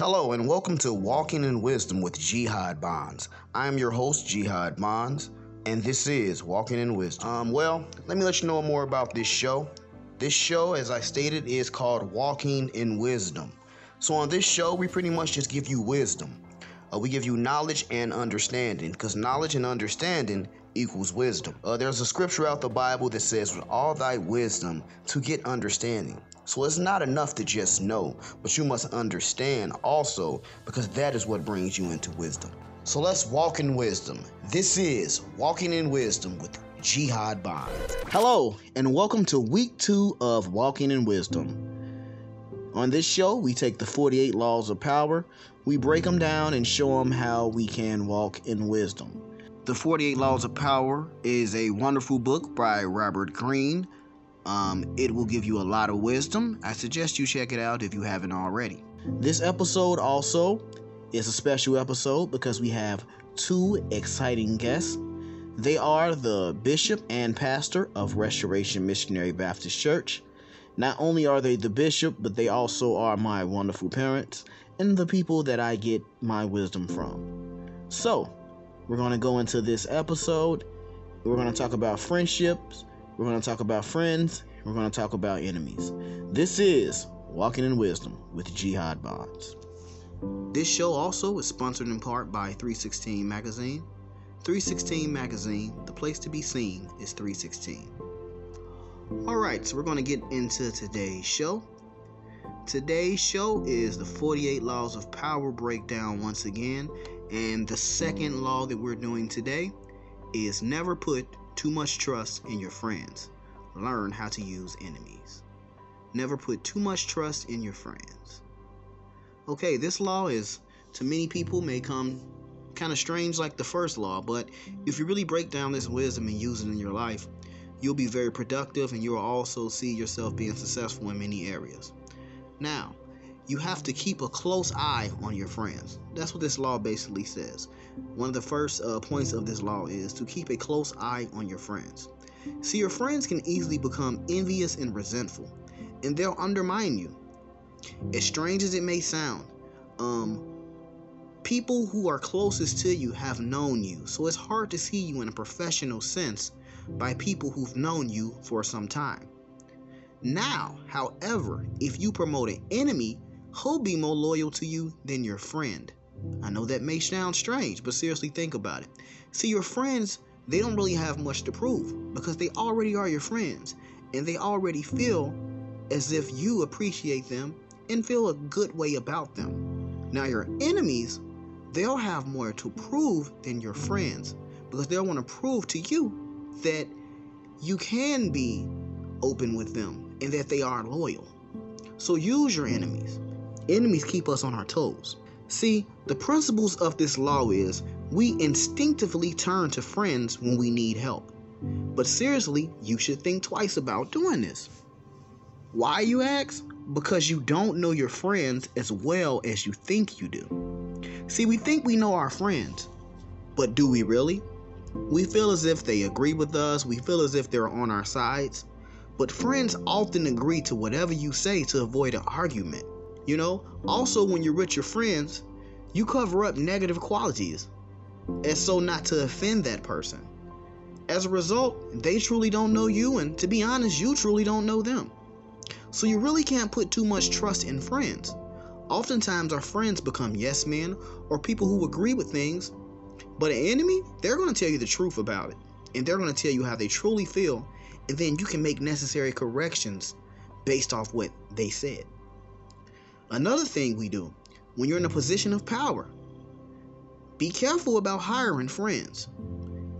Hello, and welcome to Walking in Wisdom with Jihad Bonds. I am your host, Jihad Bonds, and this is Walking in Wisdom. Um, well, let me let you know more about this show. This show, as I stated, is called Walking in Wisdom. So, on this show, we pretty much just give you wisdom. Uh, we give you knowledge and understanding, because knowledge and understanding equals wisdom. Uh, there's a scripture out the Bible that says, With all thy wisdom to get understanding. So it's not enough to just know, but you must understand also, because that is what brings you into wisdom. So let's walk in wisdom. This is Walking in Wisdom with Jihad Bond. Hello, and welcome to week two of Walking in Wisdom. On this show, we take the 48 laws of power, we break them down, and show them how we can walk in wisdom. The 48 Laws of Power is a wonderful book by Robert Greene. Um, it will give you a lot of wisdom. I suggest you check it out if you haven't already. This episode also is a special episode because we have two exciting guests. They are the bishop and pastor of Restoration Missionary Baptist Church. Not only are they the bishop, but they also are my wonderful parents and the people that I get my wisdom from. So, we're going to go into this episode. We're going to talk about friendships. We're going to talk about friends. We're going to talk about enemies. This is Walking in Wisdom with Jihad Bonds. This show also is sponsored in part by 316 Magazine. 316 Magazine, the place to be seen is 316. Alright, so we're going to get into today's show. Today's show is the 48 Laws of Power breakdown once again. And the second law that we're doing today is never put too much trust in your friends. Learn how to use enemies. Never put too much trust in your friends. Okay, this law is, to many people, may come kind of strange like the first law, but if you really break down this wisdom and use it in your life, you'll be very productive and you'll also see yourself being successful in many areas. Now, you have to keep a close eye on your friends. That's what this law basically says. One of the first uh, points of this law is to keep a close eye on your friends. See, your friends can easily become envious and resentful, and they'll undermine you. As strange as it may sound, um, people who are closest to you have known you, so it's hard to see you in a professional sense by people who've known you for some time. Now, however, if you promote an enemy who'll be more loyal to you than your friend. I know that may sound strange, but seriously think about it. See, your friends, they don't really have much to prove because they already are your friends and they already feel as if you appreciate them and feel a good way about them. Now, your enemies, they'll have more to prove than your friends because they'll want to prove to you that you can be open with them and that they are loyal. So use your enemies. Enemies keep us on our toes. See, the principles of this law is we instinctively turn to friends when we need help. But seriously, you should think twice about doing this. Why, you ask? Because you don't know your friends as well as you think you do. See, we think we know our friends, but do we really? We feel as if they agree with us, we feel as if they're on our sides, but friends often agree to whatever you say to avoid an argument. You know, also when you're with your friends, you cover up negative qualities as so not to offend that person. As a result, they truly don't know you, and to be honest, you truly don't know them. So you really can't put too much trust in friends. Oftentimes, our friends become yes men or people who agree with things, but an enemy, they're going to tell you the truth about it, and they're going to tell you how they truly feel, and then you can make necessary corrections based off what they said. Another thing we do when you're in a position of power, be careful about hiring friends.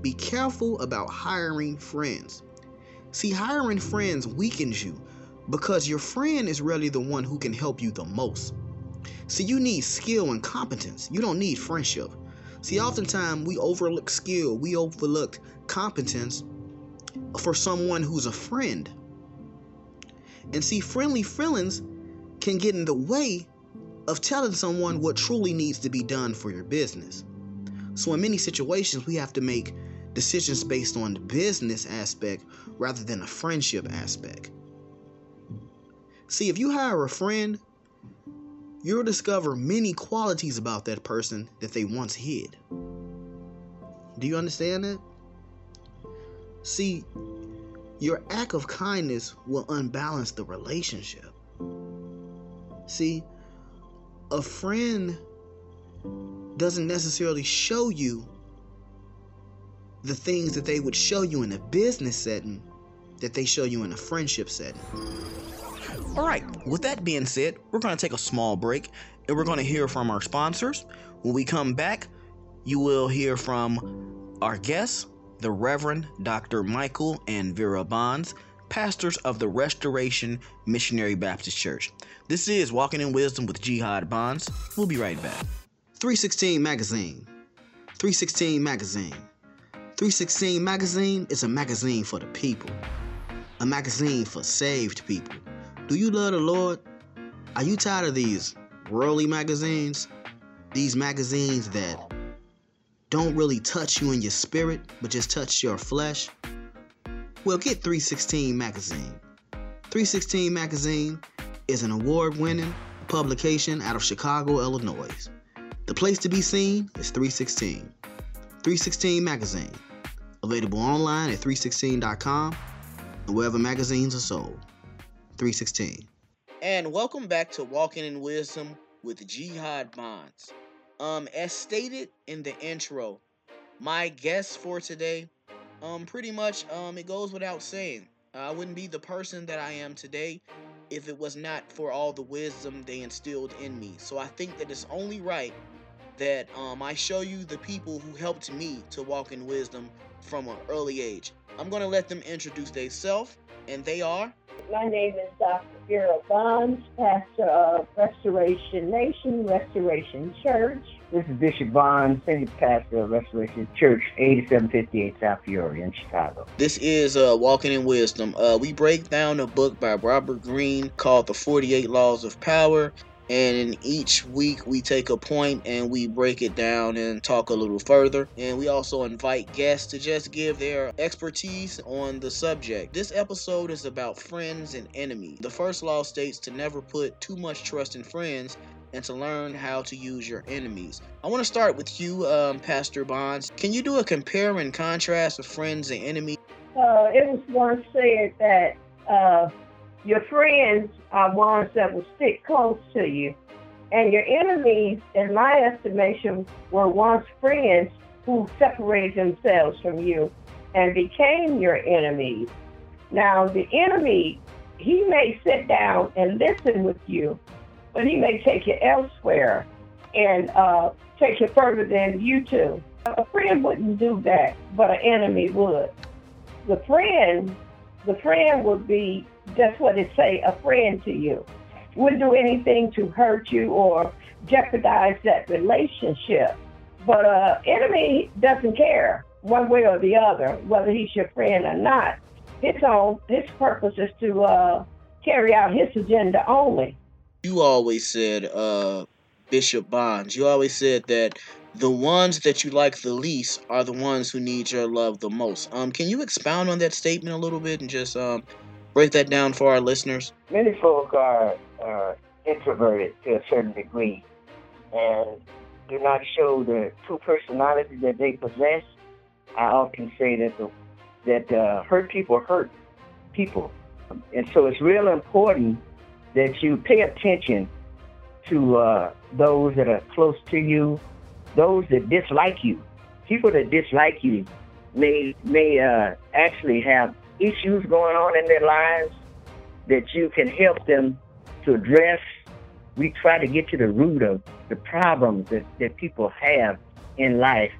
Be careful about hiring friends. See, hiring friends weakens you because your friend is really the one who can help you the most. See, you need skill and competence. You don't need friendship. See, oftentimes we overlook skill, we overlook competence for someone who's a friend. And see, friendly feelings can get in the way of telling someone what truly needs to be done for your business. So, in many situations, we have to make decisions based on the business aspect rather than a friendship aspect. See, if you hire a friend you'll discover many qualities about that person that they once hid. Do you understand that? See, your act of kindness will unbalance the relationship. See, a friend doesn't necessarily show you the things that they would show you in a business setting that they show you in a friendship setting. All right, with that being said, we're going to take a small break and we're going to hear from our sponsors. When we come back, you will hear from our guests, the Reverend Dr. Michael and Vera Bonds, pastors of the Restoration Missionary Baptist Church. This is Walking in Wisdom with Jihad Bonds. We'll be right back. 316 Magazine. 316 Magazine. 316 Magazine is a magazine for the people, a magazine for saved people. Do you love the Lord? Are you tired of these worldly magazines? These magazines that don't really touch you in your spirit, but just touch your flesh? Well, get 316 Magazine. 316 Magazine is an award winning publication out of Chicago, Illinois. The place to be seen is 316. 316 Magazine. Available online at 316.com and wherever magazines are sold. 316. And welcome back to Walking in Wisdom with Jihad Bonds. Um, as stated in the intro, my guest for today, um, pretty much, um, it goes without saying. I wouldn't be the person that I am today if it was not for all the wisdom they instilled in me. So I think that it's only right that um, I show you the people who helped me to walk in wisdom from an early age. I'm going to let them introduce themselves, and they are. My name is Dr. Vera Bonds, pastor of Restoration Nation, Restoration Church. This is Bishop Bonds, senior pastor of Restoration Church, 8758 South Peoria in Chicago. This is uh, Walking in Wisdom. Uh, we break down a book by Robert Greene called The 48 Laws of Power and in each week we take a point and we break it down and talk a little further and we also invite guests to just give their expertise on the subject this episode is about friends and enemies the first law states to never put too much trust in friends and to learn how to use your enemies. I want to start with you, um, Pastor Bonds. Can you do a compare and contrast of friends and enemies? Uh, it was once said that uh, your friends are ones that will stick close to you. And your enemies, in my estimation, were once friends who separated themselves from you and became your enemies. Now, the enemy, he may sit down and listen with you, but he may take you elsewhere and uh, take you further than you two. A friend wouldn't do that, but an enemy would. The friend, the friend would be that's what it say, a friend to you. Wouldn't do anything to hurt you or jeopardize that relationship. But uh, enemy doesn't care one way or the other whether he's your friend or not. His own his purpose is to uh, carry out his agenda only. You always said, uh, Bishop Bonds. You always said that the ones that you like the least are the ones who need your love the most. Um, can you expound on that statement a little bit and just um, break that down for our listeners? Many folk are, are introverted to a certain degree and do not show the true personality that they possess. I often say that the, that uh, hurt people hurt people, and so it's real important that you pay attention to uh, those that are close to you, those that dislike you. People that dislike you may may uh, actually have issues going on in their lives that you can help them to address. We try to get to the root of the problems that, that people have in life,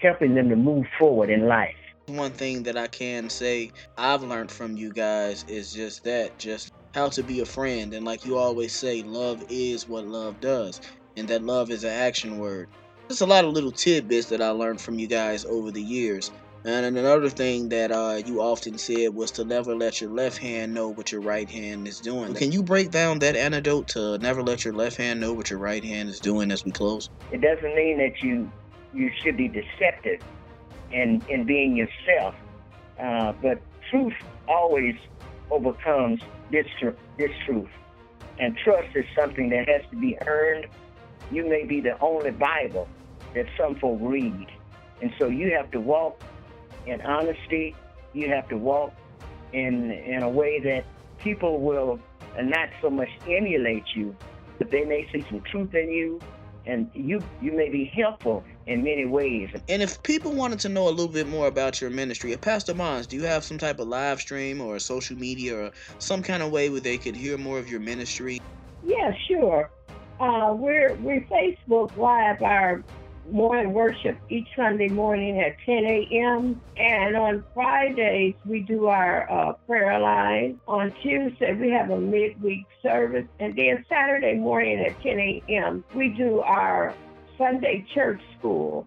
helping them to move forward in life. One thing that I can say I've learned from you guys is just that, just how to be a friend. And like you always say, love is what love does. And that love is an action word. There's a lot of little tidbits that I learned from you guys over the years. And another thing that uh, you often said was to never let your left hand know what your right hand is doing. Can you break down that antidote to never let your left hand know what your right hand is doing as we close? It doesn't mean that you you should be deceptive in in being yourself, uh, but truth always overcomes this this truth. And trust is something that has to be earned. You may be the only Bible that some folk read. And so you have to walk in honesty. You have to walk in in a way that people will not so much emulate you, but they may see some truth in you, and you you may be helpful in many ways. And if people wanted to know a little bit more about your ministry, Pastor Bonds, do you have some type of live stream or social media or some kind of way where they could hear more of your ministry? Yeah, sure. Uh, we're we Facebook Live our morning worship each Sunday morning at 10 a.m. And on Fridays, we do our uh, prayer line. On Tuesday, we have a midweek service. And then Saturday morning at 10 a.m., we do our Sunday church school.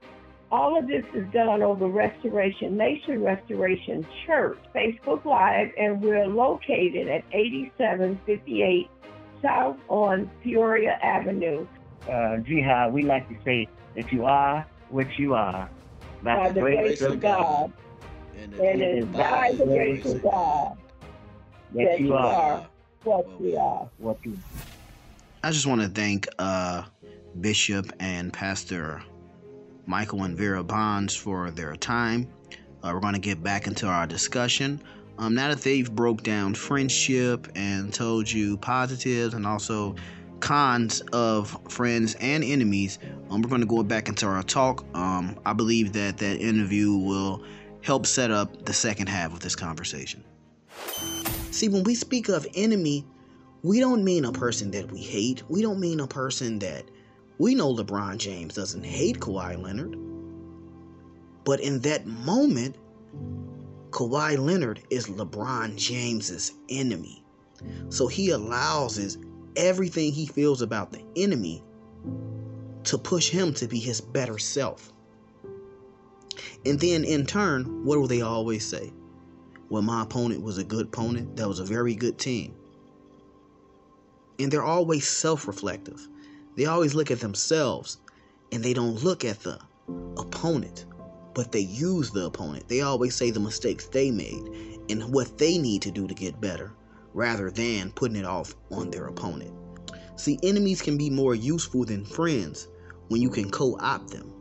All of this is done over Restoration Nation Restoration Church Facebook Live, and we're located at 8758 South on Peoria Avenue. Uh, we like to say that you are what you are by, the grace, of God. And it is by the grace of God that you are what we are. What you I just want to thank uh, Bishop and Pastor Michael and Vera Bonds for their time. Uh, we're going to get back into our discussion. Um, now that they've broke down friendship and told you positives and also cons of friends and enemies, um, we're going to go back into our talk. Um, I believe that that interview will help set up the second half of this conversation. See, when we speak of enemy, we don't mean a person that we hate. We don't mean a person that we know LeBron James doesn't hate Kawhi Leonard. But in that moment, Kawhi Leonard is LeBron James's enemy. So he allows his everything he feels about the enemy to push him to be his better self. And then in turn, what do they always say? Well, my opponent was a good opponent. That was a very good team. And they're always self reflective. They always look at themselves and they don't look at the opponent, but they use the opponent. They always say the mistakes they made and what they need to do to get better rather than putting it off on their opponent. See, enemies can be more useful than friends when you can co opt them.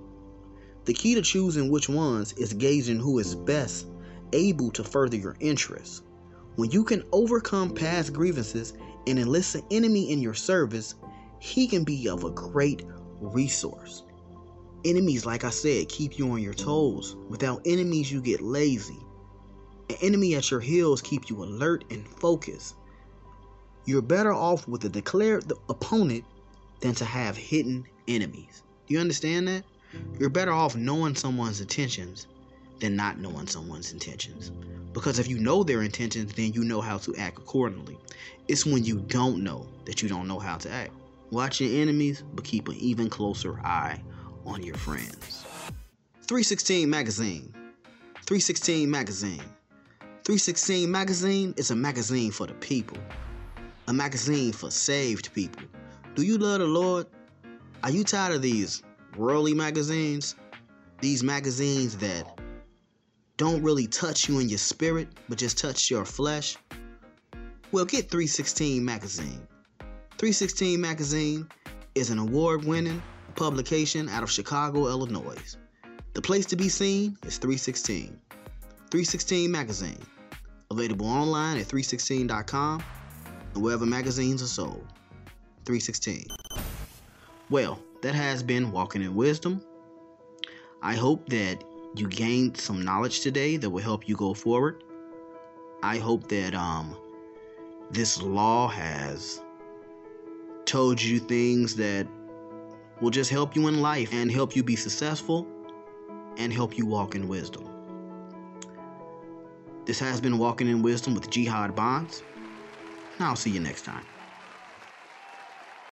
The key to choosing which ones is gauging who is best able to further your interests. When you can overcome past grievances and enlist an enemy in your service, he can be of a great resource. Enemies, like I said, keep you on your toes. Without enemies, you get lazy. An enemy at your heels keep you alert and focused. You're better off with a declared opponent than to have hidden enemies. Do you understand that? You're better off knowing someone's intentions than not knowing someone's intentions. Because if you know their intentions, then you know how to act accordingly. It's when you don't know that you don't know how to act. Watch your enemies, but keep an even closer eye on your friends. 316 Magazine. 316 Magazine. 316 Magazine is a magazine for the people, a magazine for saved people. Do you love the Lord? Are you tired of these worldly magazines? These magazines that don't really touch you in your spirit, but just touch your flesh? Well, get 316 Magazine. 316 Magazine is an award winning publication out of Chicago, Illinois. The place to be seen is 316. 316 Magazine. Available online at 316.com and wherever magazines are sold. 316. Well, that has been Walking in Wisdom. I hope that you gained some knowledge today that will help you go forward. I hope that um, this law has told you things that will just help you in life and help you be successful and help you walk in wisdom. This has been Walking in Wisdom with Jihad Bonds, and I'll see you next time.